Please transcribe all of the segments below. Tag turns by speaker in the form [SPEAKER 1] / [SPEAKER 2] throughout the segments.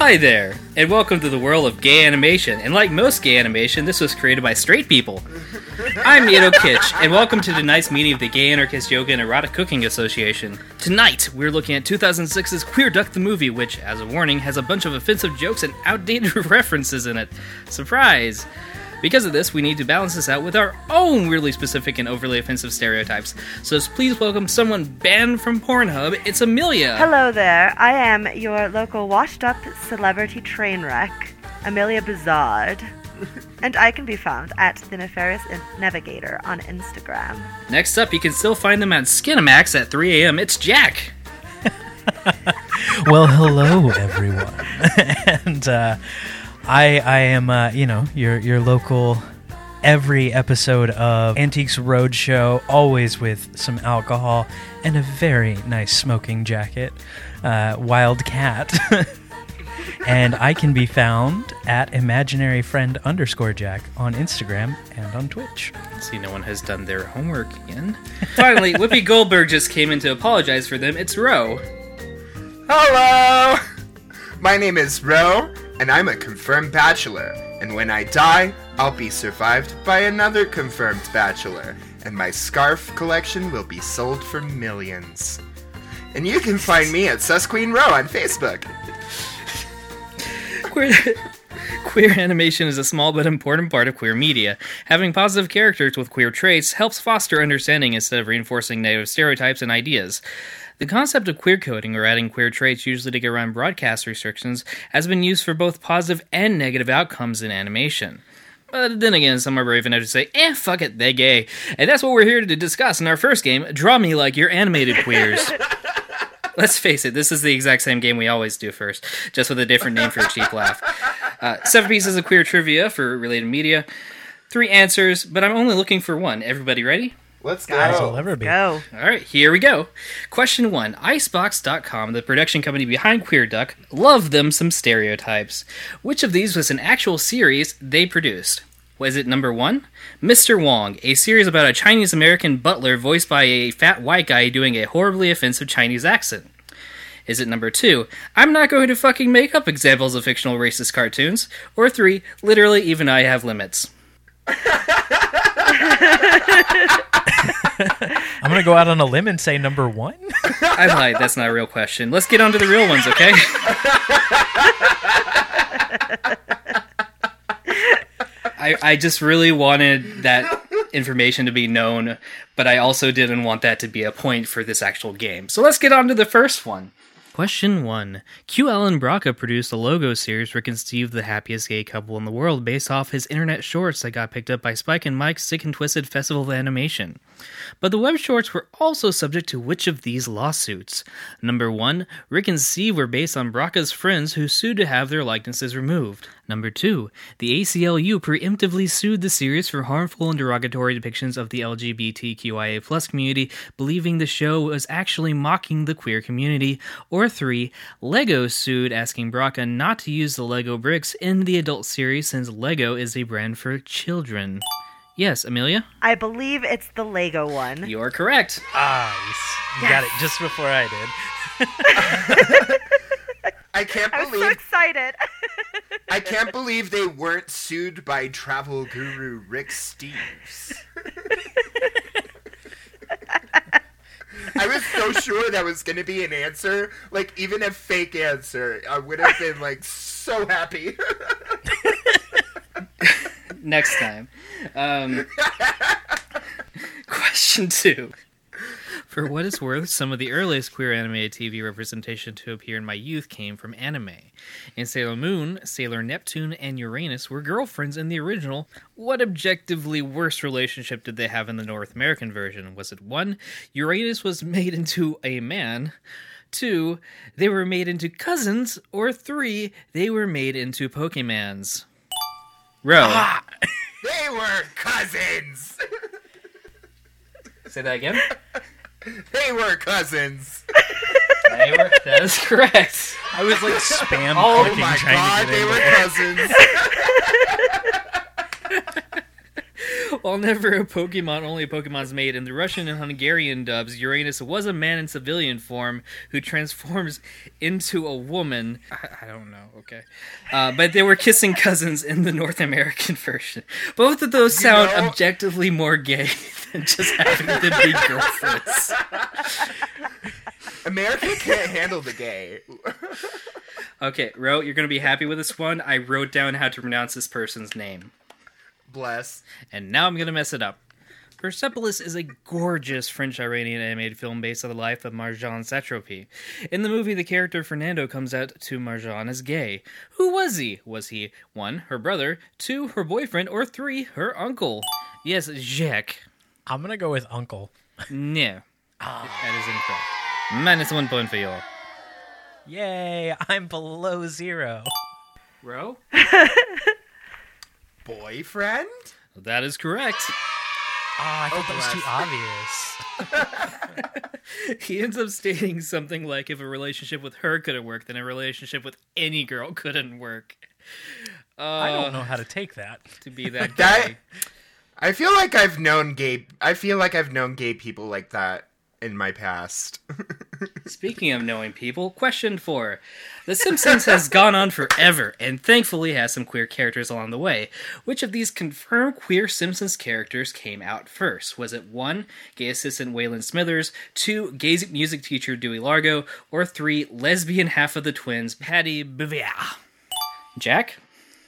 [SPEAKER 1] Hi there, and welcome to the world of gay animation. And like most gay animation, this was created by straight people. I'm Mieto Kitsch, and welcome to tonight's meeting of the Gay Anarchist Yoga and Erotic Cooking Association. Tonight, we're looking at 2006's Queer Duck the Movie, which, as a warning, has a bunch of offensive jokes and outdated references in it. Surprise! Because of this, we need to balance this out with our own weirdly specific and overly offensive stereotypes. So please welcome someone banned from Pornhub. It's Amelia.
[SPEAKER 2] Hello there. I am your local washed up celebrity train wreck, Amelia Bizarre. and I can be found at the Nefarious Navigator on Instagram.
[SPEAKER 1] Next up, you can still find them at Skinemax at 3 a.m. It's Jack.
[SPEAKER 3] well, hello everyone, and uh, I I am uh, you know your your local every episode of Antiques Roadshow, always with some alcohol and a very nice smoking jacket, uh, Wild Cat. and I can be found at imaginary friend underscore Jack on Instagram and on Twitch.
[SPEAKER 1] See, no one has done their homework again. Finally, Whoopi Goldberg just came in to apologize for them. It's Ro.
[SPEAKER 4] Hello! My name is Ro, and I'm a confirmed bachelor. And when I die, I'll be survived by another confirmed bachelor, and my scarf collection will be sold for millions. And you can find me at Susqueen Row on Facebook.
[SPEAKER 1] Queer, queer animation is a small but important part of queer media. Having positive characters with queer traits helps foster understanding instead of reinforcing negative stereotypes and ideas. The concept of queer coding or adding queer traits usually to get around broadcast restrictions has been used for both positive and negative outcomes in animation. But then again, some are brave enough to say, eh, fuck it, they gay. And that's what we're here to discuss in our first game, Draw Me Like Your Animated Queers. Let's face it, this is the exact same game we always do first, just with a different name for a cheap laugh. Uh, seven pieces of queer trivia for related media, three answers, but I'm only looking for one. Everybody ready?
[SPEAKER 4] Let's go.
[SPEAKER 3] As will ever be.
[SPEAKER 2] Go.
[SPEAKER 1] All right, here we go. Question one Icebox.com, the production company behind Queer Duck, love them some stereotypes. Which of these was an actual series they produced? Was it number one? Mr. Wong, a series about a Chinese American butler voiced by a fat white guy doing a horribly offensive Chinese accent? Is it number two? I'm not going to fucking make up examples of fictional racist cartoons. Or three, literally, even I have limits.
[SPEAKER 3] I'm gonna go out on a limb and say number one.
[SPEAKER 1] I lied, that's not a real question. Let's get on to the real ones, okay? I, I just really wanted that information to be known, but I also didn't want that to be a point for this actual game. So let's get on to the first one. Question 1. Q. Allen Brocka produced a logo series for Conceive the Happiest Gay Couple in the World based off his internet shorts that got picked up by Spike and Mike's Sick and Twisted Festival of Animation. But the web shorts were also subject to which of these lawsuits? Number 1. Rick and Steve were based on Brocka's friends who sued to have their likenesses removed. Number 2. The ACLU preemptively sued the series for harmful and derogatory depictions of the LGBTQIA community, believing the show was actually mocking the queer community. Or 3. Lego sued asking Brocka not to use the Lego bricks in the adult series since Lego is a brand for children. Yes, Amelia?
[SPEAKER 2] I believe it's the Lego one.
[SPEAKER 1] You are correct.
[SPEAKER 3] Ah, you got it just before I did.
[SPEAKER 4] I can't believe
[SPEAKER 2] I'm so excited.
[SPEAKER 4] I can't believe they weren't sued by travel guru Rick Steves. I was so sure that was gonna be an answer, like even a fake answer. I would have been like so happy.
[SPEAKER 1] Next time. Um, question two. For what it's worth, some of the earliest queer animated TV representation to appear in my youth came from anime. In Sailor Moon, Sailor Neptune and Uranus were girlfriends in the original. What objectively worse relationship did they have in the North American version? Was it one, Uranus was made into a man? Two, they were made into cousins? Or three, they were made into Pokemans? Ro. Ah!
[SPEAKER 4] they were cousins.
[SPEAKER 1] Say that again?
[SPEAKER 4] They were cousins.
[SPEAKER 1] They were, that is correct.
[SPEAKER 3] I was like spam
[SPEAKER 4] Oh
[SPEAKER 3] clicking
[SPEAKER 4] my
[SPEAKER 3] trying
[SPEAKER 4] god,
[SPEAKER 3] to get
[SPEAKER 4] they
[SPEAKER 3] in
[SPEAKER 4] were
[SPEAKER 3] there.
[SPEAKER 4] cousins.
[SPEAKER 1] While never a Pokemon, only a Pokemon's made. In the Russian and Hungarian dubs, Uranus was a man in civilian form who transforms into a woman. I, I don't know, okay. Uh, but they were kissing cousins in the North American version. Both of those sound
[SPEAKER 4] know-
[SPEAKER 1] objectively more gay than just having them be girlfriends.
[SPEAKER 4] America can't handle the gay.
[SPEAKER 1] Okay, Ro, you're going to be happy with this one. I wrote down how to pronounce this person's name.
[SPEAKER 4] Bless.
[SPEAKER 1] and now I'm gonna mess it up. Persepolis is a gorgeous French Iranian animated film based on the life of Marjane Satrapi. In the movie, the character Fernando comes out to Marjane as gay. Who was he? Was he one, her brother, two, her boyfriend, or three, her uncle? Yes, Jack.
[SPEAKER 3] I'm gonna go with Uncle.
[SPEAKER 1] No, that is incorrect. Minus one point for you.
[SPEAKER 3] Yay! I'm below zero.
[SPEAKER 1] Ro?
[SPEAKER 4] Boyfriend?
[SPEAKER 1] That is correct.
[SPEAKER 3] Ah, I thought that was too obvious.
[SPEAKER 1] He ends up stating something like, "If a relationship with her couldn't work, then a relationship with any girl couldn't work." Uh,
[SPEAKER 3] I don't know how to take that.
[SPEAKER 1] to be that
[SPEAKER 4] That-
[SPEAKER 1] guy.
[SPEAKER 4] I feel like I've known gay. I feel like I've known gay people like that in my past.
[SPEAKER 1] Speaking of knowing people, question four. The Simpsons has gone on forever and thankfully has some queer characters along the way. Which of these confirmed queer Simpsons characters came out first? Was it one, gay assistant Waylon Smithers, two, gay music teacher Dewey Largo, or three, lesbian half of the twins Patty Bouvier? Jack?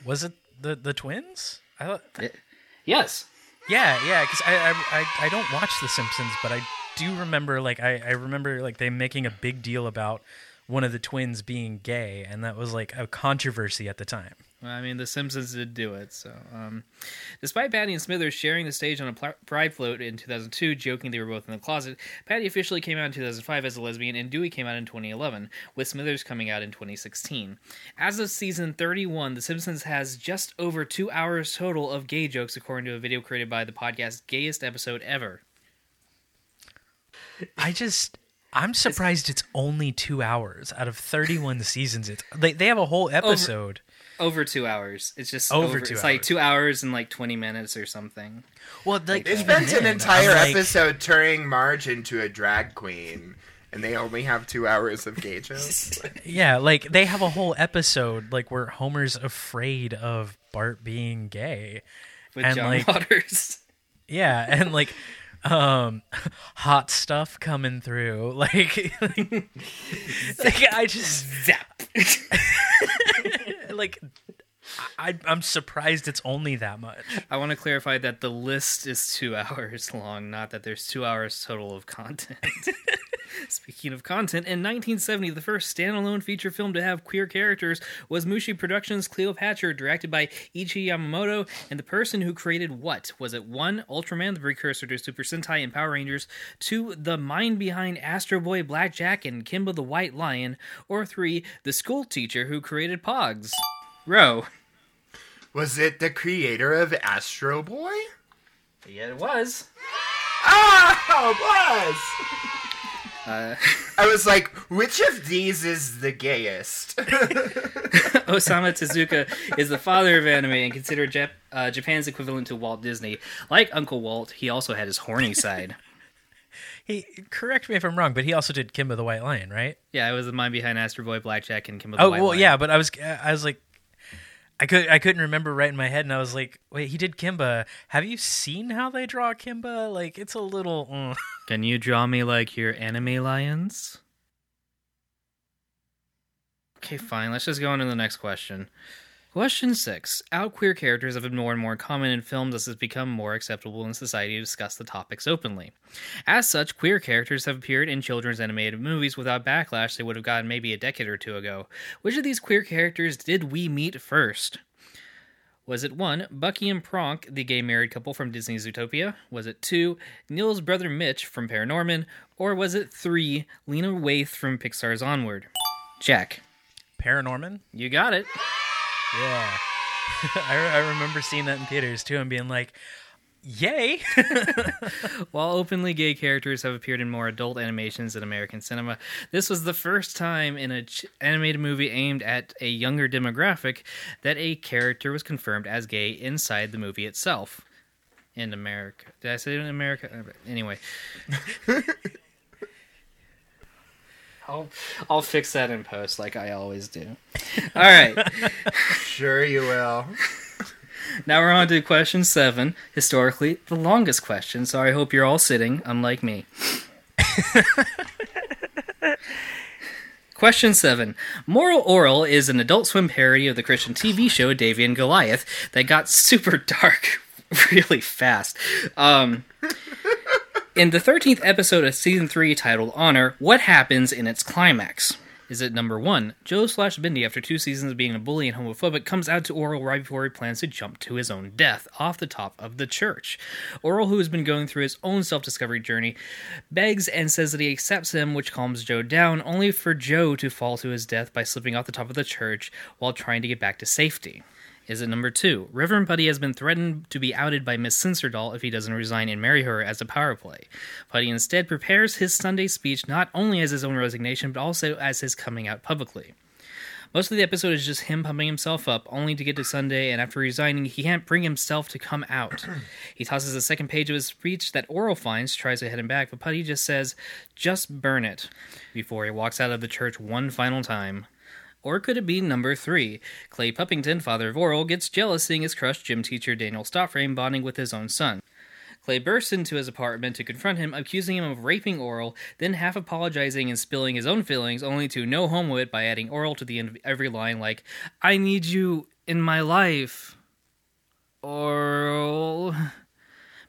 [SPEAKER 3] Was it the the twins? I thought.
[SPEAKER 1] Yes.
[SPEAKER 3] Yeah, yeah. Because I, I I I don't watch The Simpsons, but I do remember like I I remember like they making a big deal about one of the twins being gay, and that was like a controversy at the time.
[SPEAKER 1] Well, I mean, The Simpsons did do it. So, um, despite Patty and Smithers sharing the stage on a pl- Pride float in 2002, joking they were both in the closet, Patty officially came out in 2005 as a lesbian, and Dewey came out in 2011, with Smithers coming out in 2016. As of season 31, The Simpsons has just over two hours total of gay jokes, according to a video created by the podcast gayest episode ever.
[SPEAKER 3] I just I'm surprised it's only two hours out of 31 seasons. It's they they have a whole episode.
[SPEAKER 1] Over two hours. It's just
[SPEAKER 3] Over
[SPEAKER 1] over.
[SPEAKER 3] two
[SPEAKER 1] it's like two hours and like 20 minutes or something.
[SPEAKER 3] Well, like
[SPEAKER 4] They
[SPEAKER 3] even
[SPEAKER 4] spent an entire
[SPEAKER 3] I'm like-
[SPEAKER 4] episode turning Marge into a drag queen, and they only have two hours of gay jokes.
[SPEAKER 3] Yeah, like they have a whole episode like where Homer's afraid of Bart being gay.
[SPEAKER 1] With
[SPEAKER 3] And,
[SPEAKER 1] John
[SPEAKER 3] like-
[SPEAKER 1] Waters.
[SPEAKER 3] Yeah, and like um hot stuff coming through. Like, like, I just
[SPEAKER 1] Zap.
[SPEAKER 3] like I I'm surprised it's only that much.
[SPEAKER 1] I want to clarify that the list is two hours long, not that there's two hours total of content. Speaking of content, in 1970, the first standalone feature film to have queer characters was Mushi Productions' Cleopatra, directed by Eiichi Yamamoto. And the person who created what? Was it one, Ultraman, the precursor to Super Sentai and Power Rangers, two, the mind behind Astro Boy, Blackjack, and Kimba the White Lion, or three, the school teacher who created Pogs? Row.
[SPEAKER 4] Was it the creator of Astro Boy?
[SPEAKER 1] Yeah, it was.
[SPEAKER 4] Ah, it was.
[SPEAKER 1] Uh,
[SPEAKER 4] I was like, which of these is the gayest?
[SPEAKER 1] Osamu Tezuka is the father of anime and considered Jap- uh, Japan's equivalent to Walt Disney. Like Uncle Walt, he also had his horny side.
[SPEAKER 3] He correct me if I'm wrong, but he also did Kimba the White Lion, right?
[SPEAKER 1] yeah, it was the mind behind Astro Boy, Blackjack, and Kimba the White Lion.
[SPEAKER 3] Oh
[SPEAKER 1] White
[SPEAKER 3] well,
[SPEAKER 1] Lion.
[SPEAKER 3] yeah, but I was I was like, I could I couldn't remember right in my head, and I was like, wait, he did Kimba. Have you seen how they draw Kimba? Like, it's a little. mm.
[SPEAKER 1] Can you draw me like your anime lions? Okay, fine. Let's just go on to the next question. Question six. Out queer characters have been more and more common in films as it's become more acceptable in society to discuss the topics openly. As such, queer characters have appeared in children's animated movies without backlash they would have gotten maybe a decade or two ago. Which of these queer characters did we meet first? Was it one, Bucky and Pronk, the gay married couple from Disney's Zootopia? Was it two, Neil's brother Mitch from Paranorman? Or was it three, Lena Waithe from Pixar's Onward? Jack,
[SPEAKER 3] Paranorman.
[SPEAKER 1] you got it.
[SPEAKER 3] Yeah, I, I remember seeing that in theaters too, and being like, "Yay!"
[SPEAKER 1] While openly gay characters have appeared in more adult animations in American cinema, this was the first time in an ch- animated movie aimed at a younger demographic that a character was confirmed as gay inside the movie itself. in America. Did I say in America? Anyway. I'll, I'll fix that in post like I always do. All right.
[SPEAKER 4] Sure, you will.
[SPEAKER 1] Now we're on to question seven. Historically, the longest question, so I hope you're all sitting, unlike me. question seven. Moral Orel is an adult swim parody of the Christian TV show Davey and Goliath that got super dark really fast. Um, in the 13th episode of season 3 titled Honor, what happens in its climax? Is it number one? Joe slash Bindi, after two seasons of being a bully and homophobic, comes out to Orel right before he plans to jump to his own death off the top of the church. Orel, who has been going through his own self discovery journey, begs and says that he accepts him, which calms Joe down, only for Joe to fall to his death by slipping off the top of the church while trying to get back to safety. Is it number two? Reverend Putty has been threatened to be outed by Miss Cincerdoll if he doesn't resign and marry her as a power play. Putty instead prepares his Sunday speech not only as his own resignation, but also as his coming out publicly. Most of the episode is just him pumping himself up, only to get to Sunday, and after resigning, he can't bring himself to come out. he tosses the second page of his speech that Orel finds, tries to head him back, but Putty just says, just burn it, before he walks out of the church one final time. Or could it be number three? Clay Puppington, father of Orel, gets jealous seeing his crushed gym teacher Daniel Stopframe bonding with his own son. Clay bursts into his apartment to confront him, accusing him of raping Orel, then half apologizing and spilling his own feelings, only to no homo it by adding Orel to the end of every line like, I need you in my life. Orel.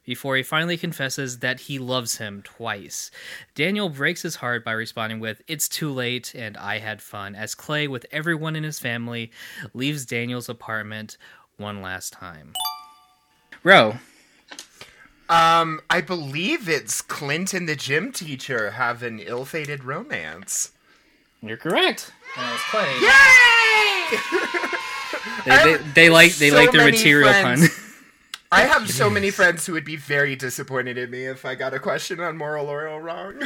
[SPEAKER 1] Before he finally confesses that he loves him twice. Daniel breaks his heart by responding with, It's too late, and I had fun, as Clay, with everyone in his family, leaves Daniel's apartment one last time. Ro,
[SPEAKER 4] Um, I believe it's Clint and the gym teacher have an ill-fated romance.
[SPEAKER 1] you're correct. And it's Clay.
[SPEAKER 4] Yay!
[SPEAKER 1] They, they, they like they
[SPEAKER 4] So
[SPEAKER 1] like their material
[SPEAKER 4] friends.
[SPEAKER 1] Pun.
[SPEAKER 4] I have so many friends who would be very disappointed in me if I got a question on moral orel wrong.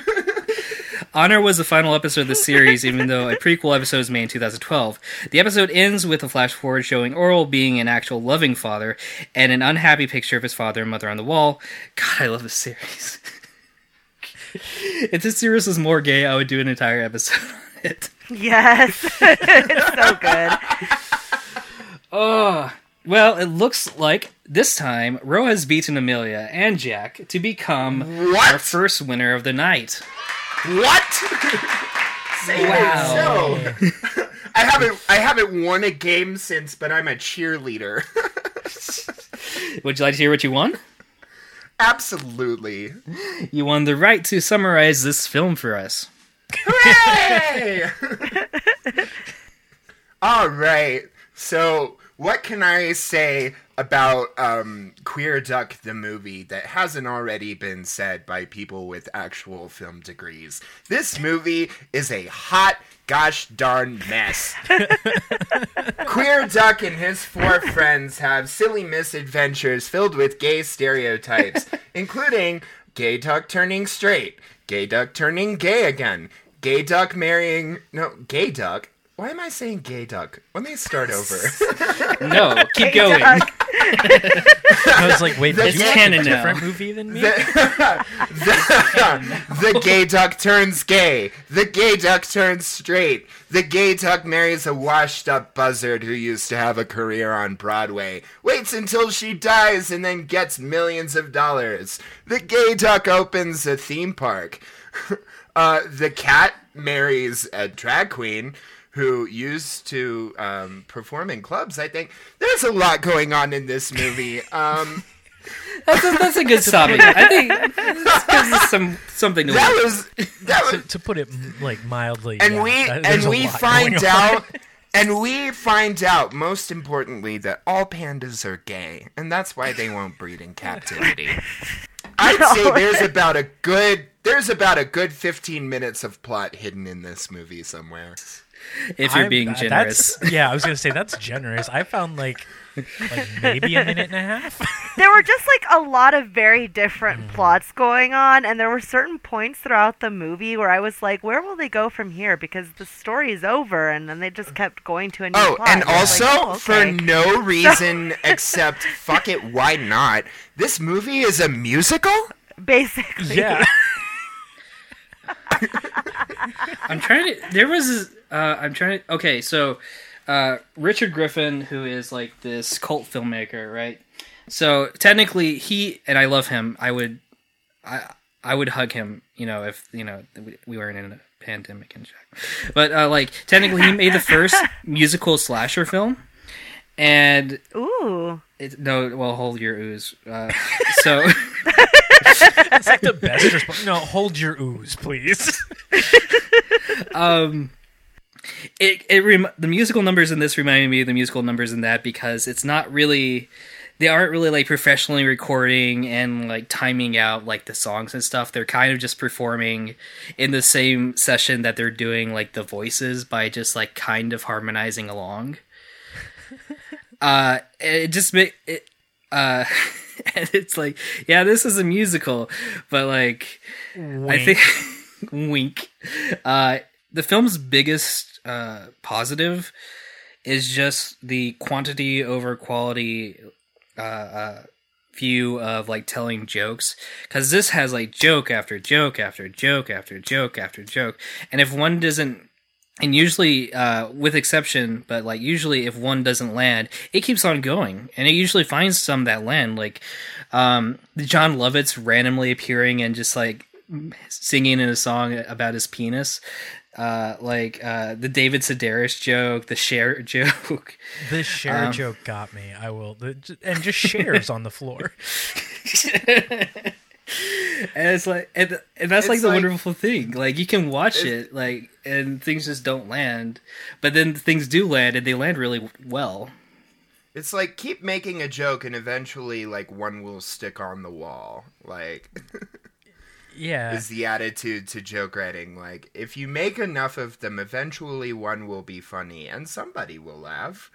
[SPEAKER 1] Honor was the final episode of the series, even though a prequel episode was made in 2012. The episode ends with a flash forward showing Orel being an actual loving father and an unhappy picture of his father and mother on the wall. God, I love this series. if this series was more gay, I would do an entire episode on it.
[SPEAKER 2] Yes. it's so good.
[SPEAKER 1] Oh, well, it looks like this time Ro has beaten Amelia and Jack to become
[SPEAKER 4] What?
[SPEAKER 1] our first winner of the night.
[SPEAKER 4] what? Say
[SPEAKER 1] Wow.
[SPEAKER 4] so. I haven't I haven't won a game since, but I'm a cheerleader.
[SPEAKER 1] Would you like to hear what you won?
[SPEAKER 4] Absolutely.
[SPEAKER 1] You won the right to summarize this film for us.
[SPEAKER 4] Hooray! All right. So, what can I say about um, Queer Duck the movie that hasn't already been said by people with actual film degrees? This movie is a hot gosh darn mess. Queer Duck and his four friends have silly misadventures filled with gay stereotypes, including gay duck turning straight, gay duck turning gay again, gay duck marrying. No, gay duck. Why am I saying gay duck? Let me start over.
[SPEAKER 1] No, keep
[SPEAKER 2] Hey,
[SPEAKER 1] going.
[SPEAKER 3] I was like, wait, did
[SPEAKER 1] It's
[SPEAKER 3] you watch
[SPEAKER 1] canon
[SPEAKER 3] a different movie than me?
[SPEAKER 4] the, the gay duck turns gay. The gay duck turns straight. The gay duck marries a washed up buzzard who used to have a career on Broadway. Waits until she dies and then gets millions of dollars. The gay duck opens a theme park. Uh, the cat marries a drag queen who used to um, perform in clubs, I think. There's a lot going on in this movie. Um,
[SPEAKER 1] That's a, that's a good stopping. I think this gives us some something to
[SPEAKER 4] that
[SPEAKER 1] work.
[SPEAKER 4] was that was
[SPEAKER 3] to, to put it like mildly,
[SPEAKER 4] and
[SPEAKER 3] yeah,
[SPEAKER 4] we
[SPEAKER 3] that-
[SPEAKER 4] and we find out and we find out most importantly that all pandas are gay and that's why they won't breed in captivity i'd say there's about a good there's about a good 15 minutes of plot hidden in this movie somewhere.
[SPEAKER 1] If you're
[SPEAKER 3] I'm-
[SPEAKER 1] being generous.
[SPEAKER 3] Yeah, I was gonna say that's generous. I found like like maybe a minute and a half.
[SPEAKER 2] There were just like a lot of very different mm-hmm. plots going on, and there were certain points throughout the movie where I was like, "Where will they go from here?" Because the story is over, and then they just kept going to a new
[SPEAKER 4] Oh,
[SPEAKER 2] plot.
[SPEAKER 4] and
[SPEAKER 2] I
[SPEAKER 4] also
[SPEAKER 2] like, oh,
[SPEAKER 4] for no reason except fuck it, why not? This movie is a musical.
[SPEAKER 2] basically,
[SPEAKER 3] Yeah.
[SPEAKER 1] I'm trying to. There was. Uh, I'm trying to. Okay, so uh, Richard Griffin, who is like this cult filmmaker, right? So technically, he and I love him. I would, I I would hug him. You know, if you know we- we weren't in a pandemic and shit. But uh, like technically, he made the first musical slasher film, and
[SPEAKER 2] Ooh,
[SPEAKER 1] it, no, well, hold your ooze. Uh, so.
[SPEAKER 3] It's like the best response. No, hold your ooze, please.
[SPEAKER 1] um it it rem- the musical numbers in this reminded me of the musical numbers in that because it's not really they aren't really like professionally recording and like timing out like the songs and stuff. They're kind of just performing in the same session that they're doing like the voices by just like kind of harmonizing along. Uh it just make it uh and it's like yeah this is a musical but like I think wink. Uh, the film's biggest uh, positive is just the quantity over quality uh, uh, view of like telling jokes because this has like joke after joke after joke after joke after joke, and if one doesn't. And usually, uh, with exception, but like usually, if one doesn't land, it keeps on going, and it usually finds some that land. Like, um, Jon Lovitz randomly appearing and just like singing in a song about his penis. Uh, like uh, the David Sedaris joke, the Cher joke.
[SPEAKER 3] The Cher
[SPEAKER 1] Um,
[SPEAKER 3] joke got me. I will, and just Cher's on the floor.
[SPEAKER 1] and it's like, and, and that's
[SPEAKER 4] It's
[SPEAKER 1] like the
[SPEAKER 4] like-
[SPEAKER 1] wonderful thing. Like you can watch it, like, and things just don't land, but then things do land, and they land really well.
[SPEAKER 4] It's like keep making a joke and eventually like one will stick on the wall. Like
[SPEAKER 3] Yeah,
[SPEAKER 4] is the attitude to joke writing. Like if you make enough of them, eventually one will be funny and somebody will laugh.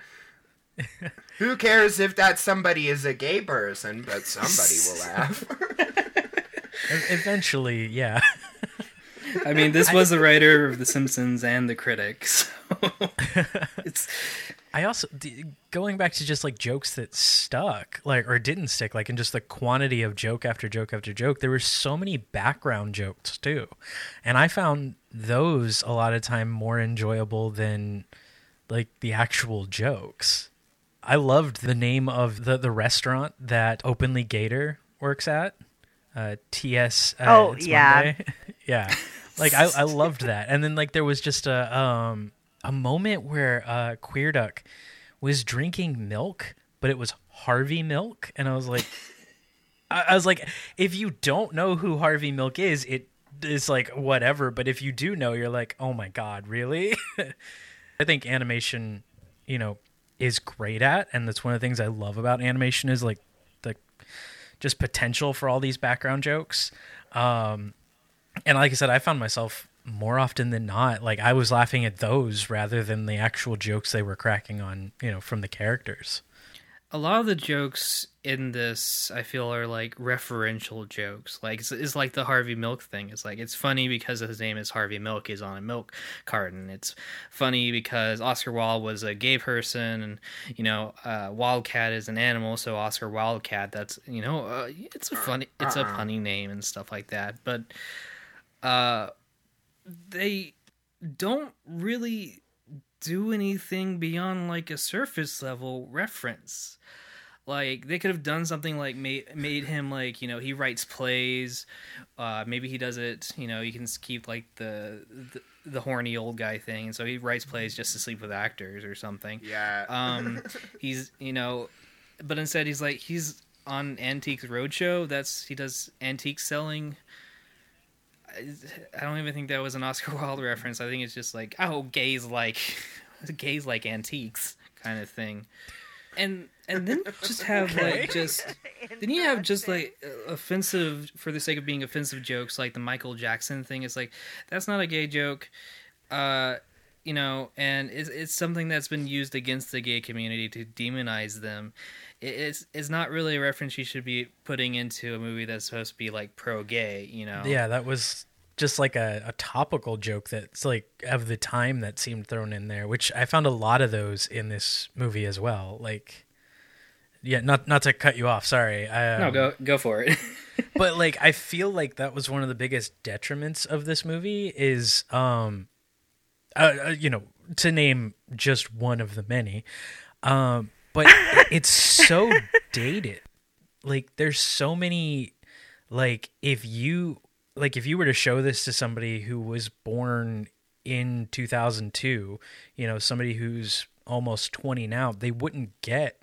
[SPEAKER 4] Who cares if that somebody is a gay person, but somebody will laugh.
[SPEAKER 3] Eventually, yeah.
[SPEAKER 1] I mean, this was the writer of The Simpsons and The critics so it's
[SPEAKER 3] I also going back to just like jokes that stuck, like or didn't stick, like in just the quantity of joke after joke after joke. There were so many background jokes too, and I found those a lot of time more enjoyable than like the actual jokes. I loved the name of the the restaurant that Openly Gator works at. Uh, T.S. Uh,
[SPEAKER 2] Oh,
[SPEAKER 3] It's
[SPEAKER 2] yeah.
[SPEAKER 3] Yeah. Like I, I loved that, and then like there was just a um a moment where uh Queer Duck was drinking milk, but it was Harvey Milk, and I was like, I, I was like, if you don't know who Harvey Milk is, it is like whatever, but if you do know, you're like, oh my god, really? I think animation, you know, is great at, and that's one of the things I love about animation is like the just potential for all these background jokes. Um, and like I said, I found myself more often than not like I was laughing at those rather than the actual jokes they were cracking on, you know, from the characters.
[SPEAKER 1] a lot of the jokes in this I feel are like referential jokes. Like it's, it's like the Harvey Milk thing. It's like it's funny because his name is Harvey Milk He's on a milk carton. It's funny because Oscar Wilde was a gay person, and you know uh, Wildcat is an animal, so Oscar Wildcat. That's you know uh, it's a funny it's a punny name and stuff like that. But uh, they don't really do anything beyond like a surface level reference. Like they could have done something like made made him like you know he writes plays, uh, maybe he does it you know you can keep like the, the the horny old guy thing, and so he writes plays just to sleep with actors or something.
[SPEAKER 4] yeah.
[SPEAKER 1] Um, he's you know, but instead he's like he's on Antiques Roadshow. That's he does antique selling. I, don't even think that was an Oscar Wilde reference. I think it's just like oh gays like gays like antiques kind of thing. and and then just have like just then you have just like uh, offensive for the sake of being offensive jokes like the Michael Jackson thing. It's like that's not a gay joke, uh, you know, and it's it's something that's been used against the gay community to demonize them. It- It's it's not really a reference you should be putting into a movie that's supposed to be like pro gay, you know.
[SPEAKER 3] Yeah, that was just like a, a topical joke that's like of the time that seemed thrown in there, which I found a lot of those in this movie as well. Like, yeah, not not to cut you off, sorry. I, um,
[SPEAKER 1] No, go go for it.
[SPEAKER 3] but like I feel like that was one of the biggest detriments of this movie is um uh, uh, you know to name just one of the many um but it's so dated. Like there's so many like if you like if you were to show this to somebody who was born in 2002 you know somebody who's almost 20 now they wouldn't get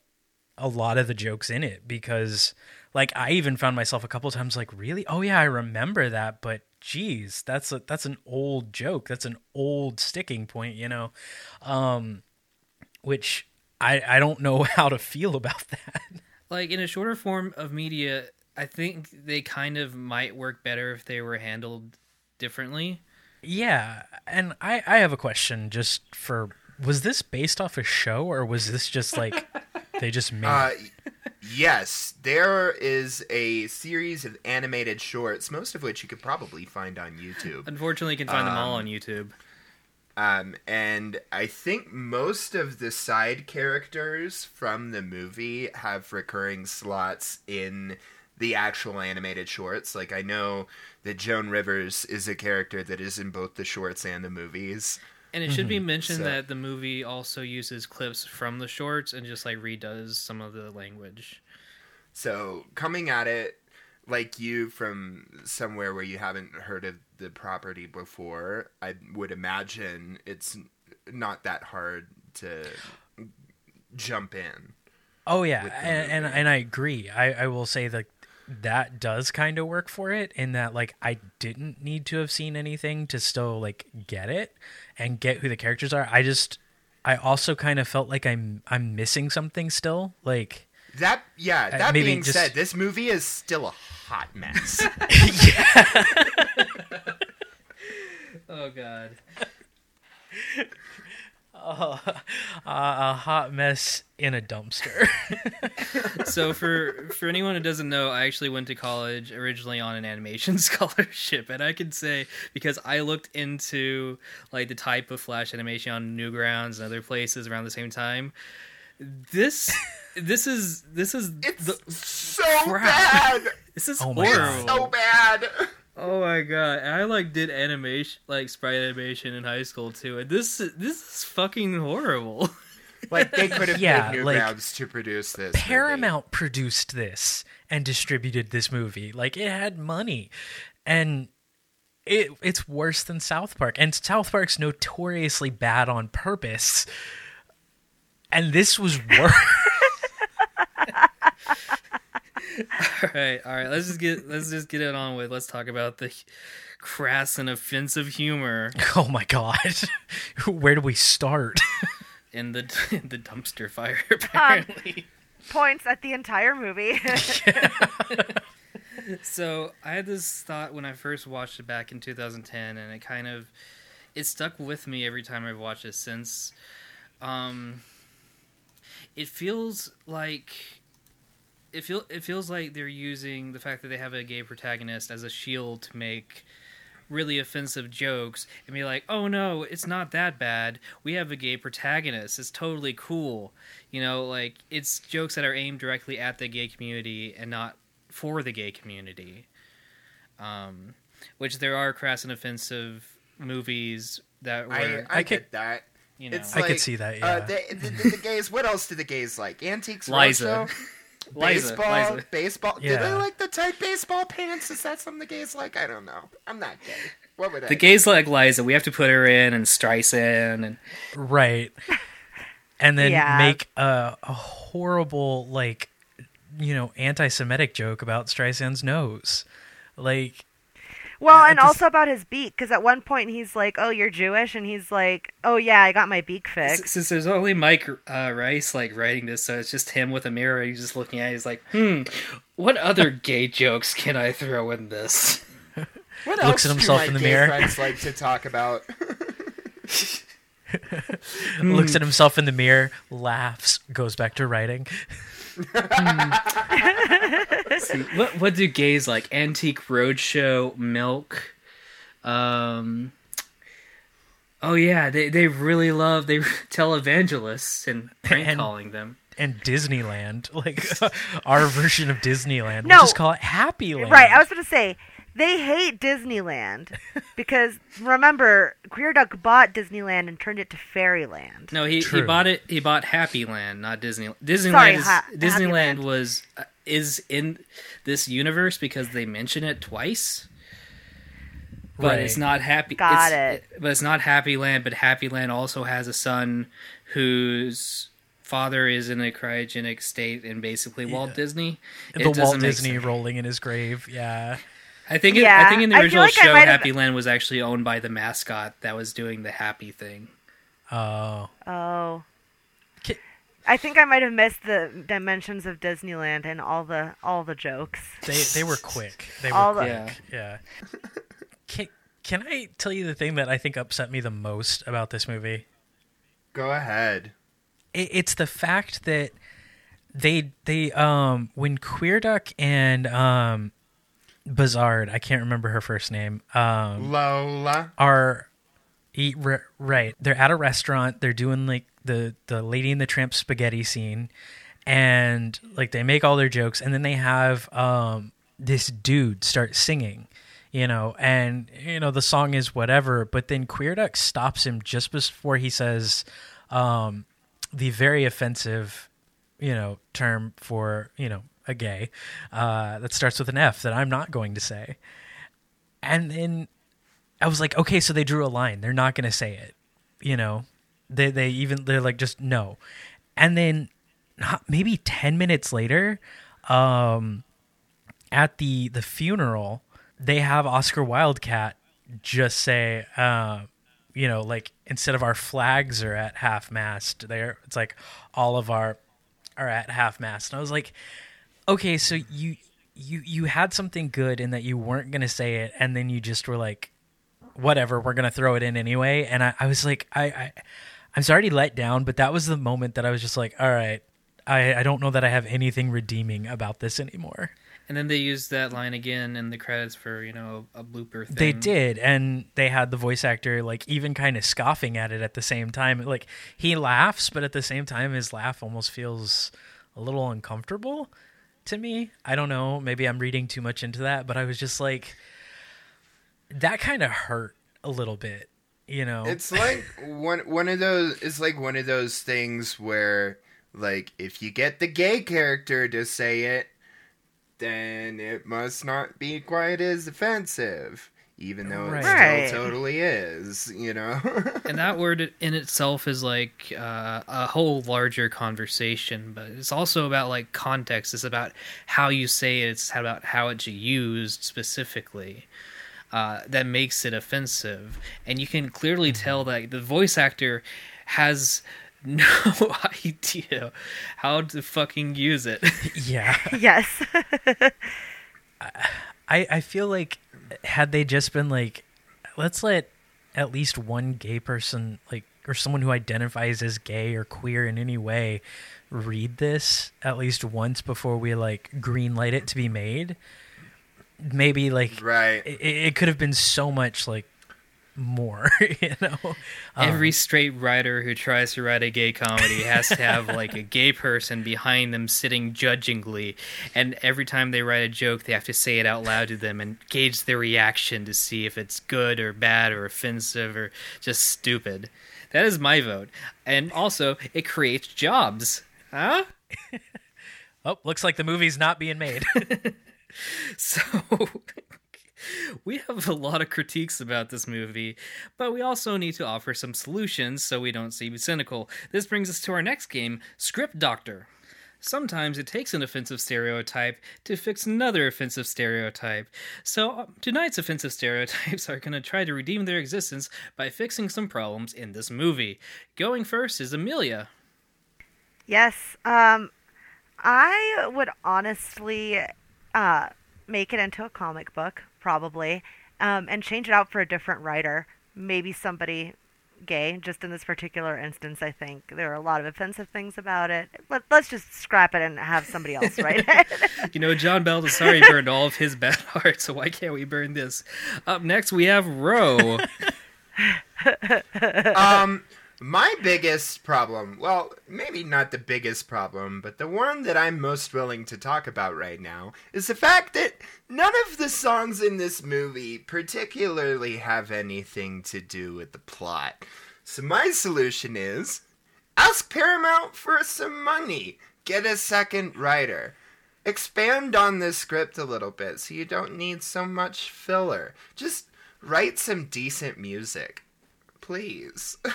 [SPEAKER 3] a lot of the jokes in it because like I even found myself a couple times like really? Oh yeah I remember that but geez that's a that's an old joke. That's an old sticking point you know? Um which I I don't know how to feel about that
[SPEAKER 1] like in a shorter form of media, I think they kind of might work better if they were handled differently.
[SPEAKER 3] yeah and I I have a question just for was this based off a show or was this just like they just made
[SPEAKER 4] Uh, yes, there is a series of animated shorts, most of which you could probably find on YouTube.
[SPEAKER 1] Unfortunately, you can find them all
[SPEAKER 4] Um,
[SPEAKER 1] on YouTube.
[SPEAKER 4] Um, and I think most of the side characters from the movie have recurring slots in the actual animated shorts. Like I know that Joan Rivers is a character that is in both the shorts and the movies.
[SPEAKER 1] And it should be mentioned
[SPEAKER 4] So-
[SPEAKER 1] that the movie also uses clips from the shorts and just like redoes some of the language.
[SPEAKER 4] So coming at it like you from somewhere where you haven't heard of the property before, I would imagine it's not that hard to jump in.
[SPEAKER 3] Oh yeah, and, and and I agree. I I will say that that does kind of work for it in that like I didn't need to have seen anything to still like get it and get who the characters are. I just I also kind of felt like I'm I'm missing something still. Like
[SPEAKER 4] That yeah.
[SPEAKER 3] Uh,
[SPEAKER 4] That
[SPEAKER 3] maybe
[SPEAKER 4] being
[SPEAKER 3] just-
[SPEAKER 4] said, this movie is still a hot mess. yeah.
[SPEAKER 1] Oh god.
[SPEAKER 3] uh, a hot mess in a dumpster.
[SPEAKER 1] so for for anyone who doesn't know, I actually went to college originally on an animation scholarship, and I can say because I looked into like the type of flash animation on Newgrounds and other places around the same time. This this is this is
[SPEAKER 4] it's
[SPEAKER 1] the,
[SPEAKER 4] so
[SPEAKER 1] crap.
[SPEAKER 4] bad.
[SPEAKER 1] this is
[SPEAKER 3] Oh
[SPEAKER 1] horrible.
[SPEAKER 3] God.
[SPEAKER 4] So bad.
[SPEAKER 1] Oh my god! I like did animation, like sprite animation in high school too, and this this is fucking horrible.
[SPEAKER 4] Like they could have
[SPEAKER 3] Yeah,
[SPEAKER 4] paid
[SPEAKER 3] like,
[SPEAKER 4] Newgrounds to produce this. movie.
[SPEAKER 3] Paramount produced this and distributed this movie. Like it had money, and it it's worse than South Park. And South Park's notoriously bad on purpose. And this was worse.
[SPEAKER 1] all right, all right. Let's just get let's just get it on with. Let's talk about the crass and offensive humor
[SPEAKER 3] oh my god, where do we start?
[SPEAKER 1] in the in the dumpster fire. Apparently,
[SPEAKER 2] Points at the entire movie.
[SPEAKER 1] so I had this thought when I first watched it back in 2010, and it kind of it stuck with me every time I've watched it since. Um, it feels like it feel it feels like they're using the fact that they have a gay protagonist as a shield to make really offensive jokes and be like, "Oh no, it's not that bad. We have a gay protagonist. It's totally cool." You know, like it's jokes that are aimed directly at the gay community and not for the gay community. Um, which there are crass and offensive movies that
[SPEAKER 4] I,
[SPEAKER 1] were,
[SPEAKER 4] I,
[SPEAKER 3] I
[SPEAKER 4] get
[SPEAKER 3] could-
[SPEAKER 4] that.
[SPEAKER 1] you know,
[SPEAKER 4] It's
[SPEAKER 3] I
[SPEAKER 4] like,
[SPEAKER 3] could see that,
[SPEAKER 4] Uh, the, the, the, the gays. What else do the gays like? Antiques,
[SPEAKER 1] Liza.
[SPEAKER 4] Roadshow,
[SPEAKER 1] Liza,
[SPEAKER 4] baseball,
[SPEAKER 1] Liza.
[SPEAKER 4] baseball. Do they like the tight baseball pants? Is that something the gays like? I don't know. I'm not gay. What would I?
[SPEAKER 1] The gays like Liza. We have to put her in and Streisand and
[SPEAKER 3] right. And then
[SPEAKER 2] Yeah.
[SPEAKER 3] make a, a horrible like you know anti-Semitic joke about Streisand's nose. Like
[SPEAKER 2] Well,
[SPEAKER 3] at
[SPEAKER 2] and
[SPEAKER 3] the
[SPEAKER 2] also about his beak, because at one point he's like, "Oh, you're Jewish," and he's like, "Oh yeah, I got my beak fixed."
[SPEAKER 1] S- Since there's only Mike uh, Reiss like writing this, so it's just him with a mirror. He's just looking at. it. He's like, "Hmm, what other gay jokes can I throw in this?"
[SPEAKER 4] What
[SPEAKER 3] Looks at himself
[SPEAKER 4] do my
[SPEAKER 3] in the
[SPEAKER 4] gay
[SPEAKER 3] mirror.
[SPEAKER 4] Friends like to talk about.
[SPEAKER 3] looks at himself in the mirror, laughs, goes back to writing.
[SPEAKER 1] what what do gays like? Antique Roadshow, Milk. Um. Oh yeah, they they really love they televangelists and prank
[SPEAKER 3] And-
[SPEAKER 1] calling them.
[SPEAKER 3] And Disneyland, like our version of Disneyland,
[SPEAKER 2] No.
[SPEAKER 3] we'll just call it Happy Land.
[SPEAKER 2] Right, I was going to say they hate Disneyland because remember, Queer Duck bought Disneyland and turned it to Fairyland.
[SPEAKER 1] No, he, he bought it. He bought Happy Land, not Disney. Disneyland
[SPEAKER 2] Sorry,
[SPEAKER 1] is
[SPEAKER 2] Ha-
[SPEAKER 1] Disneyland
[SPEAKER 2] Happyland.
[SPEAKER 1] was uh, is in this universe because they mention it twice. But
[SPEAKER 3] Right.
[SPEAKER 1] it's not happy.
[SPEAKER 2] Got
[SPEAKER 1] it's-
[SPEAKER 2] it.
[SPEAKER 1] But it's not Happy Land. But Happy Land also has a son whose father is in a cryogenic state and basically Walt Disney. It
[SPEAKER 3] the Walt Disney
[SPEAKER 1] sense.
[SPEAKER 3] rolling in his grave. Yeah.
[SPEAKER 1] I think. It, I think in the original
[SPEAKER 2] like
[SPEAKER 1] show,
[SPEAKER 2] might have-
[SPEAKER 1] Happy Land was actually owned by the mascot that was doing the happy thing.
[SPEAKER 3] Oh.
[SPEAKER 2] Oh. I think I might have missed the dimensions of Disneyland and all the all the jokes.
[SPEAKER 3] They they were quick. They were
[SPEAKER 2] All the-
[SPEAKER 3] quick. Yeah. Can can I tell you the thing that I think upset me the most about this movie?
[SPEAKER 4] Go ahead.
[SPEAKER 3] It, it's the fact that they they um when Queer Duck and um Bizarre, I can't remember her first name. Um
[SPEAKER 4] Lola.
[SPEAKER 3] are eat r- right. They're at a restaurant. They're doing like the the lady and the tramp spaghetti scene. And like they make all their jokes. And then they have um this dude start singing you know. And you know the song is whatever. But then queer duck stops him just before he says um the very offensive you know term for you know a gay uh that starts with an f that i'm not going to say and then I was like, okay, so they drew a line. They're not going to say it. You know, they they even they're like just no. And then not, maybe 10 minutes later, um at the the funeral, they have Oscar Wildcat just say uh you know, like instead of our flags are at half mast, there it's like all of our are at half mast. And I was like, okay, so you you you had something good in that you weren't gonna say it, and then you just were like, whatever, we're gonna throw it in anyway. And I, I was like, I, I I'm already let down, but that was the moment that I was just like, all right, I I don't know that I have anything redeeming about this anymore.
[SPEAKER 1] And then they used that line again in the credits for you know a blooper thing.
[SPEAKER 3] They did, and they had the voice actor like even kind of scoffing at it at the same time. Like he laughs, but at the same time, his laugh almost feels a little uncomfortable to me. I don't know. Maybe I'm reading too much into that, but I was just like, that kind of hurt a little bit, you know.
[SPEAKER 4] It's like one one of those. It's like one of those things where, like, if you get the gay character to say it, then it must not be quite as offensive, even though it
[SPEAKER 3] Right.
[SPEAKER 4] still
[SPEAKER 2] Right.
[SPEAKER 4] totally is. You know.
[SPEAKER 1] and that word in itself is like uh, a whole larger conversation but it's also about like context it's about how you say it it's about how it's used specifically uh, that makes it offensive and you can clearly tell that the voice actor has no idea how to fucking use it
[SPEAKER 3] yeah.
[SPEAKER 2] yes.
[SPEAKER 3] I, I feel like had they just been like, let's let at least one gay person like or someone who identifies as gay or queer in any way read this at least once before we like green light it to be made. Maybe like
[SPEAKER 4] right.
[SPEAKER 3] it, it could have been so much like more, you know. Um,
[SPEAKER 1] Every straight writer who tries to write a gay comedy has to have like a gay person behind them sitting judgingly, and every time they write a joke, they have to say it out loud to them and gauge their reaction to see if it's good or bad or offensive or just stupid. That is my vote. And also, it creates jobs. Huh?
[SPEAKER 3] oh, looks like the movie's not being made.
[SPEAKER 1] So we have a lot of critiques about this movie, but we also need to offer some solutions so we don't seem cynical. This brings us to our next game, Script Doctor. Sometimes it takes an offensive stereotype to fix another offensive stereotype. So, uh, tonight's offensive stereotypes are going to try to redeem their existence by fixing some problems in this movie. Going first is Amelia.
[SPEAKER 2] Yes. Um, I would honestly uh, make it into a comic book, probably, um, and change it out for a different writer. Maybe somebody gay. Just in this particular instance, I think there are a lot of offensive things about it. Let, let's just scrap it and have somebody else write it.
[SPEAKER 1] You know, John Baldessari burned all of his bad art, so why can't we burn this? Up next, we have Ro.
[SPEAKER 4] Um, my biggest problem, well, maybe not the biggest problem, but the one that I'm most willing to talk about right now is the fact that none of the songs in this movie particularly have anything to do with the plot. So my solution is ask Paramount for some money. Get a second writer. Expand on this script a little bit so you don't need so much filler. Just write some decent music. Please.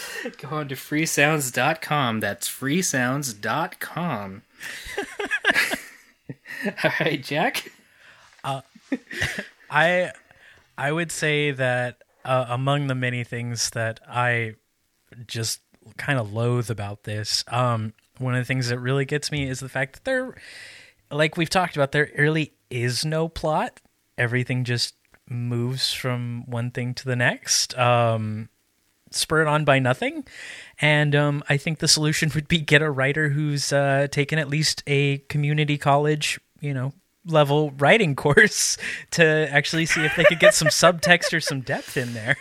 [SPEAKER 1] Go on to freesounds.com. That's freesounds.com. all right, Jack.
[SPEAKER 3] I I would say that uh, among the many things that I just kind of loathe about this, um, one of the things that really gets me is the fact that there, like we've talked about, there really is no plot. Everything just moves from one thing to the next. Um, spurred on by nothing. And um, I think the solution would be get a writer who's uh, taken at least a community college, you know, level writing course to actually see if they could get some subtext or some depth in there.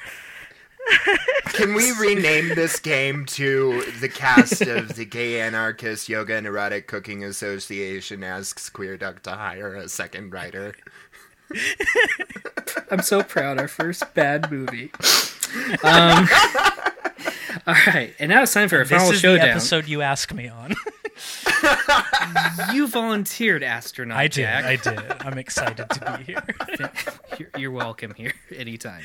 [SPEAKER 4] Can we rename this game to the cast of the Gay Anarchist Yoga and Erotic Cooking Association asks Queer Duck to hire a second writer?
[SPEAKER 1] I'm so proud. Our first bad movie. Um, all right, and now it's time for our
[SPEAKER 3] This
[SPEAKER 1] final
[SPEAKER 3] is
[SPEAKER 1] showdown.
[SPEAKER 3] the episode you asked me on.
[SPEAKER 1] You volunteered, astronaut
[SPEAKER 3] I did.
[SPEAKER 1] Jack.
[SPEAKER 3] I did. I'm excited to be here.
[SPEAKER 1] You're, you're welcome here anytime.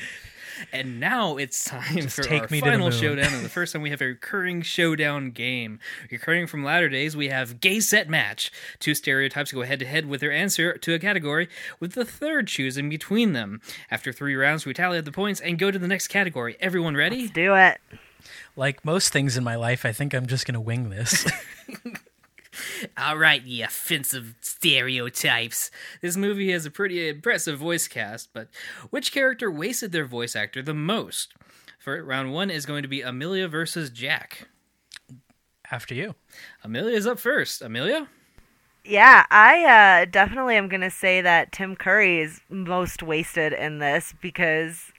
[SPEAKER 1] And now it's time
[SPEAKER 3] Just
[SPEAKER 1] for
[SPEAKER 3] take
[SPEAKER 1] our
[SPEAKER 3] me to the
[SPEAKER 1] final showdown. And the first time we have a recurring showdown game. Recurring from latter days, we have gay set match. Two stereotypes go head to head with their answer to a category, with the third choosing between them. After three rounds, we tally up the points and go to the next category. Everyone ready?
[SPEAKER 2] Do it.
[SPEAKER 3] Like most things in my life, I think I'm just going to wing this.
[SPEAKER 1] All right, you offensive stereotypes. This movie has a pretty impressive voice cast, but which character wasted their voice actor the most? For round one is going to be Amelia versus Jack.
[SPEAKER 3] After you.
[SPEAKER 1] Amelia's up first. Amelia?
[SPEAKER 2] Yeah, I uh, definitely am going to say that Tim Curry is most wasted in this because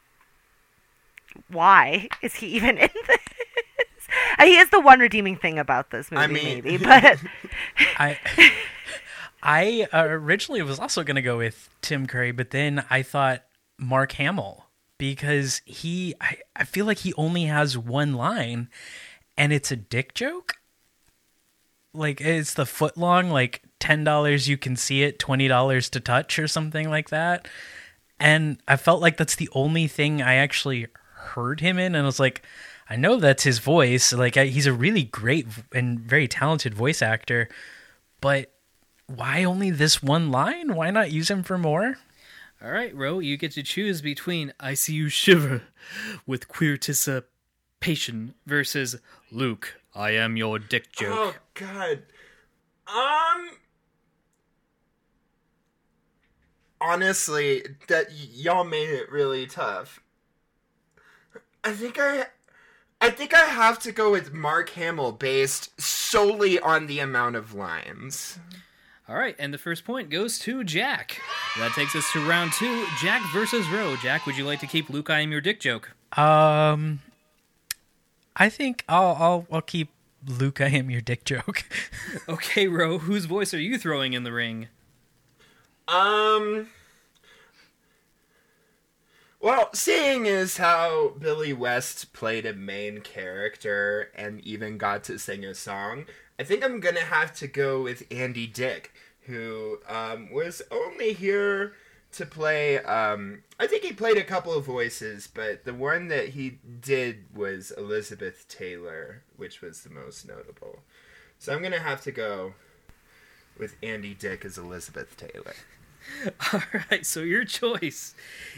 [SPEAKER 2] why is he even in this? He is the one redeeming thing about this movie,
[SPEAKER 4] I mean-
[SPEAKER 2] maybe, but
[SPEAKER 3] I I uh, originally was also going to go with Tim Curry, but then I thought Mark Hamill because he I, I feel like he only has one line and it's a dick joke. Like it's the foot long like $10 you can see it, $20 to touch or something like that. And I felt like that's the only thing I actually heard him in and I was like I know that's his voice. Like I, he's a really great and very talented voice actor, but why only this one line? Why not use him for more?
[SPEAKER 1] All right, Ro, you get to choose between I See You Shiver with Queerticipation versus Luke, I Am Your Dick Joke.
[SPEAKER 4] Oh God. Um. Honestly, that y- y'all made it really tough. I think I, I think I have to go with Mark Hamill based solely on the amount of lines.
[SPEAKER 1] All right, and the first point goes to Jack. That takes us to round two Jack versus Ro. Jack, would you like to keep Luke, I Am Your Dick Joke?
[SPEAKER 3] Um, I think I'll I'll I'll keep Luke. I am your dick joke.
[SPEAKER 1] Okay, Ro, whose voice are you throwing in the ring?
[SPEAKER 4] Um. Well, seeing as how Billy West played a main character and even got to sing a song, I think I'm gonna have to go with Andy Dick, who um, was only here to play. Um, I think he played a couple of voices, but the one that he did was Elizabeth Taylor, which was the most notable. So I'm gonna have to go with Andy Dick as Elizabeth Taylor.
[SPEAKER 1] All right, so your choice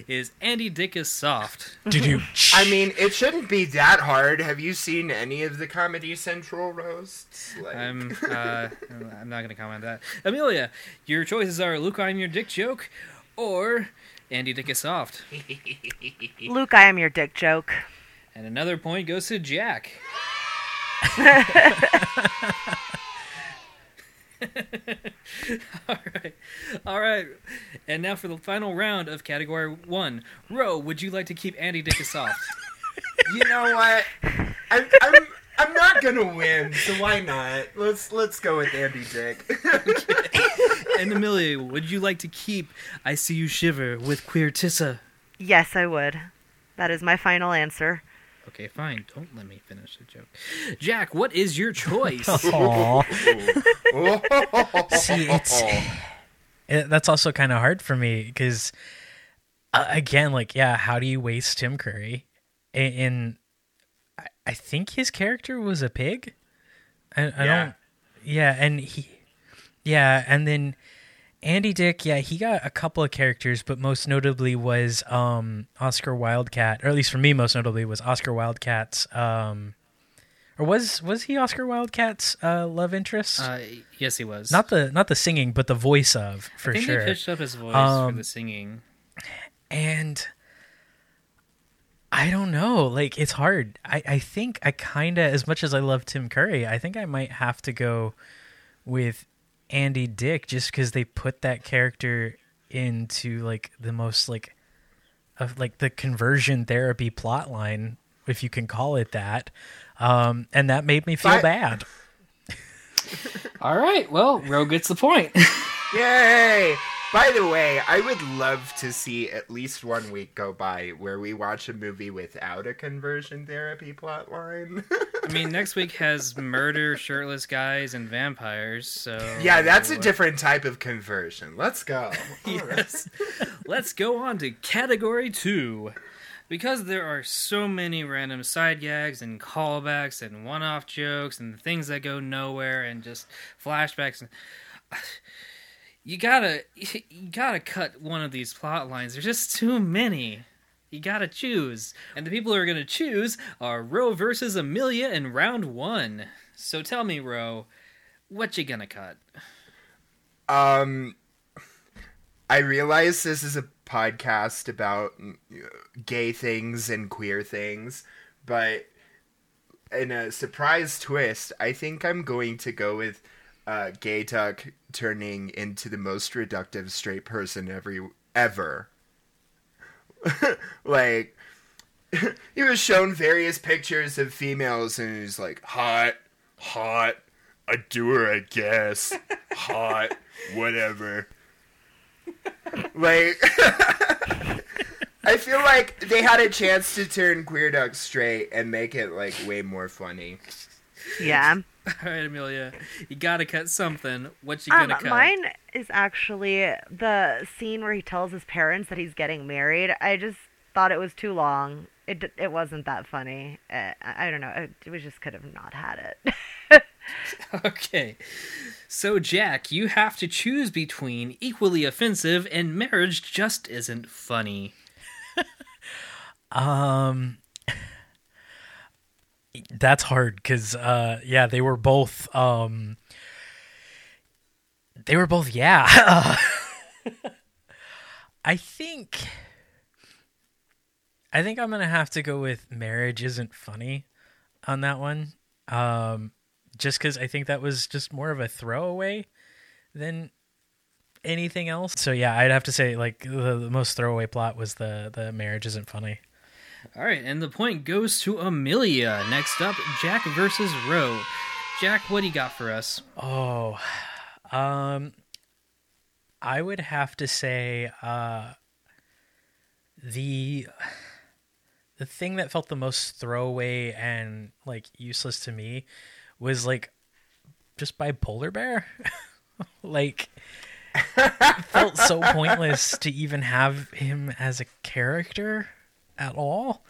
[SPEAKER 1] is Andy Dick is soft.
[SPEAKER 3] Did you?
[SPEAKER 4] I mean, it shouldn't be that hard. Have you seen any of the Comedy Central roasts? Like,
[SPEAKER 1] I'm uh, I'm not gonna comment on that. Amelia, your choices are Luke, I'm your dick joke, or Andy Dick is soft.
[SPEAKER 2] Luke, I am your dick joke.
[SPEAKER 1] And another point goes to Jack. All right. All right. And now for the final round of category one. Ro, would you like to keep Andy Dick is soft?
[SPEAKER 4] you know what? I'm, I'm I'm not gonna win, so why not? Let's let's go with Andy Dick.
[SPEAKER 1] and Amelia, would you like to keep I See You Shiver with Queer Tissa?
[SPEAKER 2] Yes, I would. That is my final answer.
[SPEAKER 1] Okay, fine. Don't let me finish the joke. Jack, what is your choice?
[SPEAKER 3] See, it's it, that's also kind of hard for me because uh, again, like, yeah, how do you waste Tim Curry? In, in I, I think his character was a pig. I, I
[SPEAKER 4] Yeah.
[SPEAKER 3] don't. Yeah, and he, yeah, and then Andy Dick, yeah, he got a couple of characters, but most notably was um Oscar Wildcat, or at least for me, most notably was Oscar Wildcat's um. Or was was he Oscar Wildcat's uh, love interest?
[SPEAKER 1] uh, yes, he was.
[SPEAKER 3] not the not the singing, but the voice of for
[SPEAKER 1] I think
[SPEAKER 3] sure.
[SPEAKER 1] they pitched up his voice
[SPEAKER 3] Um,
[SPEAKER 1] for the singing.
[SPEAKER 3] and I don't know, like it's hard. I I think I kind of as much as I love Tim Curry, I think I might have to go with Andy Dick just because they put that character into like the most like of like the conversion therapy plot line, if you can call it that. Um, and that made me feel
[SPEAKER 4] But-
[SPEAKER 3] bad.
[SPEAKER 1] All right. Well, Ro gets the point.
[SPEAKER 4] Yay! By the way, I would love to see at least one week go by where we watch a movie without a conversion therapy plotline.
[SPEAKER 1] I mean, next week has murder, shirtless guys, and vampires. So
[SPEAKER 4] yeah, that's a different type of conversion. Let's go.
[SPEAKER 1] yes. Let's go on to category two. Because there are so many random side gags and callbacks and one off jokes and things that go nowhere and just flashbacks and you gotta you gotta cut one of these plot lines. There's just too many. You gotta choose. And the people who are gonna choose are Ro versus Amelia in round one. So tell me, Ro, what you gonna cut?
[SPEAKER 4] Um, I realize this is a podcast about mm, gay things and queer things, but in a surprise twist, I think I'm going to go with uh, Gay Duck turning into the most reductive straight person every ever. like, he was shown various pictures of females, and he's like, hot, hot. a doer I guess. Hot, whatever. Like, I feel like they had a chance to turn Queer Duck straight and make it like way more funny.
[SPEAKER 2] Yeah.
[SPEAKER 1] All right, Amelia, you gotta cut something. What you
[SPEAKER 2] Um,
[SPEAKER 1] gonna cut?
[SPEAKER 2] mine is actually the scene where he tells his parents that he's getting married. I just thought it was too long. It it wasn't that funny. Uh, I, I don't know. It, we just could have not had it.
[SPEAKER 1] Okay. So, Jack, you have to choose between equally offensive and marriage just isn't funny.
[SPEAKER 3] Um, that's hard because, uh, yeah, they were both, um, they were both, yeah. I think, I think I'm gonna have to go with marriage isn't funny on that one. Um, just because I think that was just more of a throwaway than anything else. So yeah, I'd have to say like the, the most throwaway plot was the the marriage isn't funny.
[SPEAKER 1] All right, and the point goes to Amelia. Next up, Jack versus Ro. Jack, what do you got for us?
[SPEAKER 3] Oh, um, I would have to say uh, the the thing that felt the most throwaway and like useless to me was like just bipolar bear. like felt so pointless to even have him as a character at all.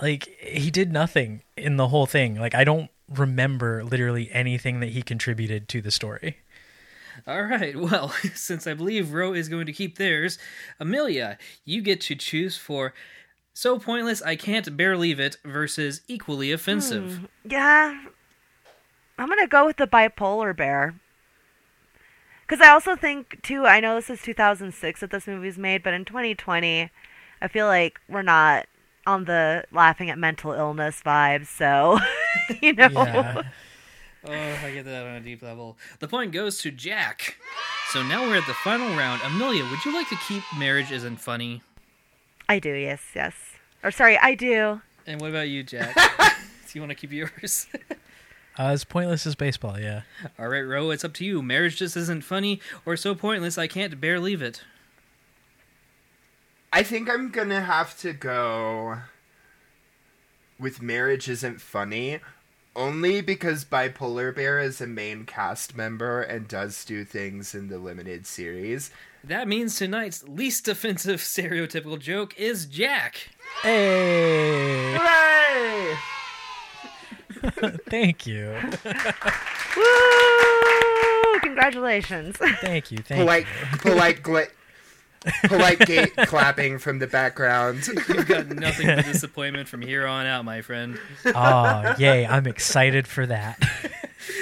[SPEAKER 3] Like he did nothing in the whole thing. Like I don't remember literally anything that he contributed to the story.
[SPEAKER 1] All right. Well, since I believe Ro is going to keep theirs, Amelia, you get to choose for so pointless I can't bear leave it versus equally offensive. Hmm.
[SPEAKER 2] Yeah. I'm going to go with the bipolar bear. Because I also think, too, I know this is 2006 that this movie movie's made, but in 2020, I feel like we're not on the laughing at mental illness vibes, so, you know.
[SPEAKER 3] Yeah.
[SPEAKER 1] Oh, I get that on a deep level. The point goes to Jack. So now we're at the final round. Amelia, would you like to keep Marriage Isn't Funny?
[SPEAKER 2] I do, yes, yes. Or sorry, I do.
[SPEAKER 1] And what about you, Jack? Do you want to keep yours?
[SPEAKER 3] Uh, as pointless as baseball, yeah.
[SPEAKER 1] All right, Ro, it's up to you. Marriage just isn't funny or so pointless I can't bear leave it.
[SPEAKER 4] I think I'm gonna have to go with Marriage Isn't Funny, only because Bipolar Bear is a main cast member and does do things in the limited series.
[SPEAKER 1] That means tonight's least offensive stereotypical joke is Jack.
[SPEAKER 3] Hey,
[SPEAKER 4] Hooray!
[SPEAKER 3] thank you,
[SPEAKER 2] Woo! Congratulations.
[SPEAKER 3] thank you, thank
[SPEAKER 4] Polite,
[SPEAKER 3] you.
[SPEAKER 4] polite, gla- polite gate clapping from the background.
[SPEAKER 1] You've got nothing but disappointment from here on out, my friend.
[SPEAKER 3] Oh, yay! I'm excited for that.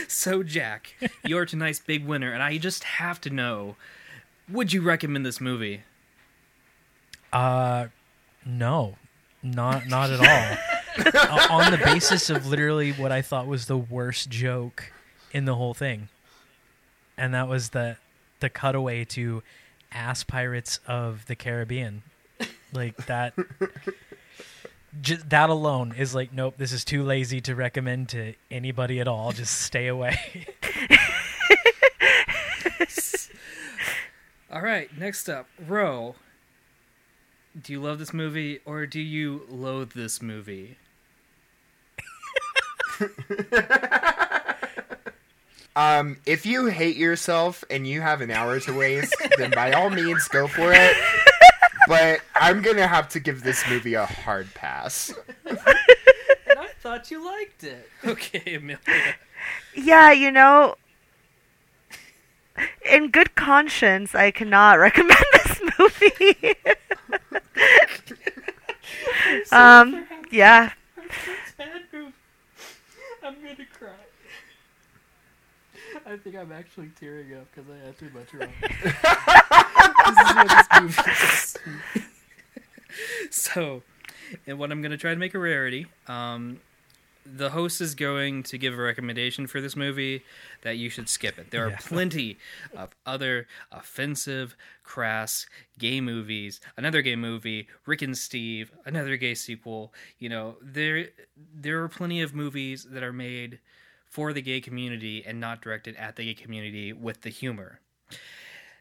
[SPEAKER 1] So, Jack, you're tonight's big winner, and I just have to know would you recommend this movie?
[SPEAKER 3] Uh, no, not not at all. uh, on the basis of literally what I thought was the worst joke in the whole thing, and that was the the cutaway to ass pirates of the Caribbean, like that. Just that alone is like, nope, this is too lazy to recommend to anybody at all. Just stay away.
[SPEAKER 1] All right, next up, Ro. Do you love this movie or do you loathe this movie?
[SPEAKER 4] Um, if you hate yourself and you have an hour to waste, then by all means go for it. But I'm gonna have to give this movie a hard pass.
[SPEAKER 1] And I thought you liked it. Okay, Amelia.
[SPEAKER 2] yeah, you know, in good conscience, I cannot recommend this movie. um, yeah.
[SPEAKER 1] I'm gonna cry. I think I'm actually tearing up because I had too much wrong. this is what this movie is. so, and what I'm gonna try to make a rarity. Um, the host is going to give a recommendation for this movie that you should skip it. There are
[SPEAKER 3] Yeah.
[SPEAKER 1] plenty of other offensive, crass gay movies. Another gay movie, Rick and Steve, another gay sequel. You know, there there are plenty of movies that are made for the gay community and not directed at the gay community with the humor.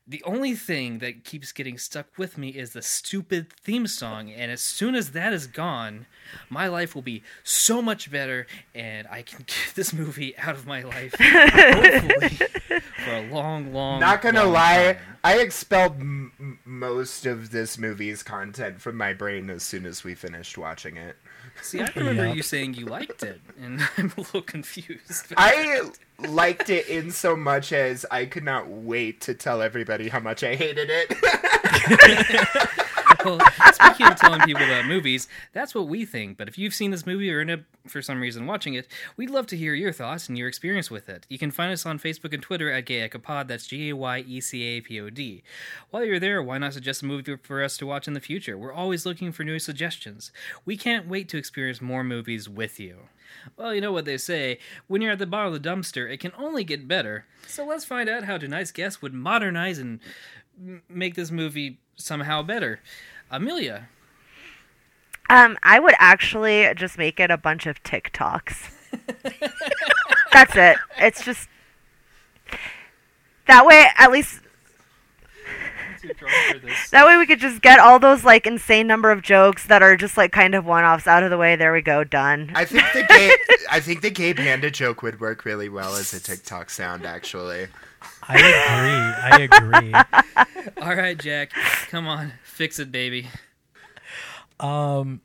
[SPEAKER 1] The only thing that keeps getting stuck with me is the stupid theme song, and as soon as that is gone, my life will be so much better, and I can get this movie out of my life, hopefully, for a long, long.
[SPEAKER 4] Not gonna
[SPEAKER 1] long
[SPEAKER 4] lie,
[SPEAKER 1] time.
[SPEAKER 4] I expelled m- most of this movie's content from my brain as soon as we finished watching it.
[SPEAKER 1] See, I remember
[SPEAKER 3] Yeah.
[SPEAKER 1] you saying you liked it, and I'm a little confused.
[SPEAKER 4] I liked it in so much as I could not wait to tell everybody how much I hated it.
[SPEAKER 1] well, speaking of telling people about movies, that's what we think. But if you've seen this movie or end for some reason watching it, we'd love to hear your thoughts and your experience with it. You can find us on Facebook and Twitter at GAYECAPod. That's G A Y E C A P O D. While you're there, why not suggest a movie for us to watch in the future? We're always looking for new suggestions. We can't wait to experience more movies with you. Well, you know what they say when you're at the bottom of the dumpster, it can only get better. So let's find out how tonight's guest would modernize and make this movie somehow better. Amelia,
[SPEAKER 2] Um, I would actually just make it a bunch of TikToks. That's it. It's just that way. At least that way we could just get all those like insane number of jokes that are just like kind of one-offs out of the way. There we go. Done.
[SPEAKER 4] I think the gay, I think the gay panda joke would work really well as a TikTok sound. Actually,
[SPEAKER 3] I agree. I agree.
[SPEAKER 1] All right, Jack, come on, fix it, baby.
[SPEAKER 3] Um,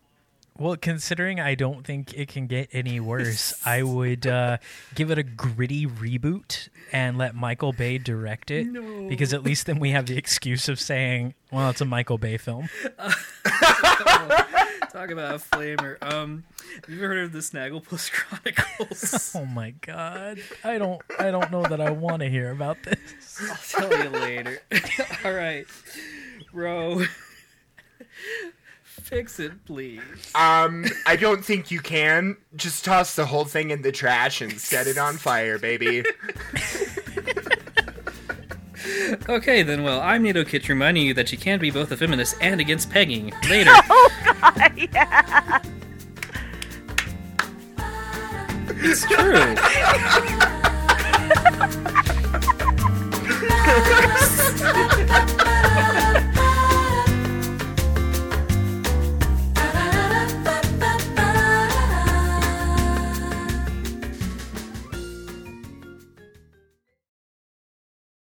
[SPEAKER 3] Well, considering I don't think it can get any worse, I would uh, give it a gritty reboot and let Michael Bay direct it.
[SPEAKER 1] No.
[SPEAKER 3] Because at least then we have the excuse of saying, well, it's a Michael Bay film.
[SPEAKER 1] Talk about a flamer. Um, have you ever heard of the Snagglepuss Chronicles?
[SPEAKER 3] Oh my god. I don't I don't know that I want to hear about this.
[SPEAKER 1] I'll tell you later. All right, bro, Fix it, please.
[SPEAKER 4] Um, I don't think you can. Just toss the whole thing in the trash and set it on fire, baby
[SPEAKER 1] okay, then, well, I'm Nato Kitch reminding you that you can be both a feminist and against pegging. Later.
[SPEAKER 2] oh, God, yeah.
[SPEAKER 1] It's true.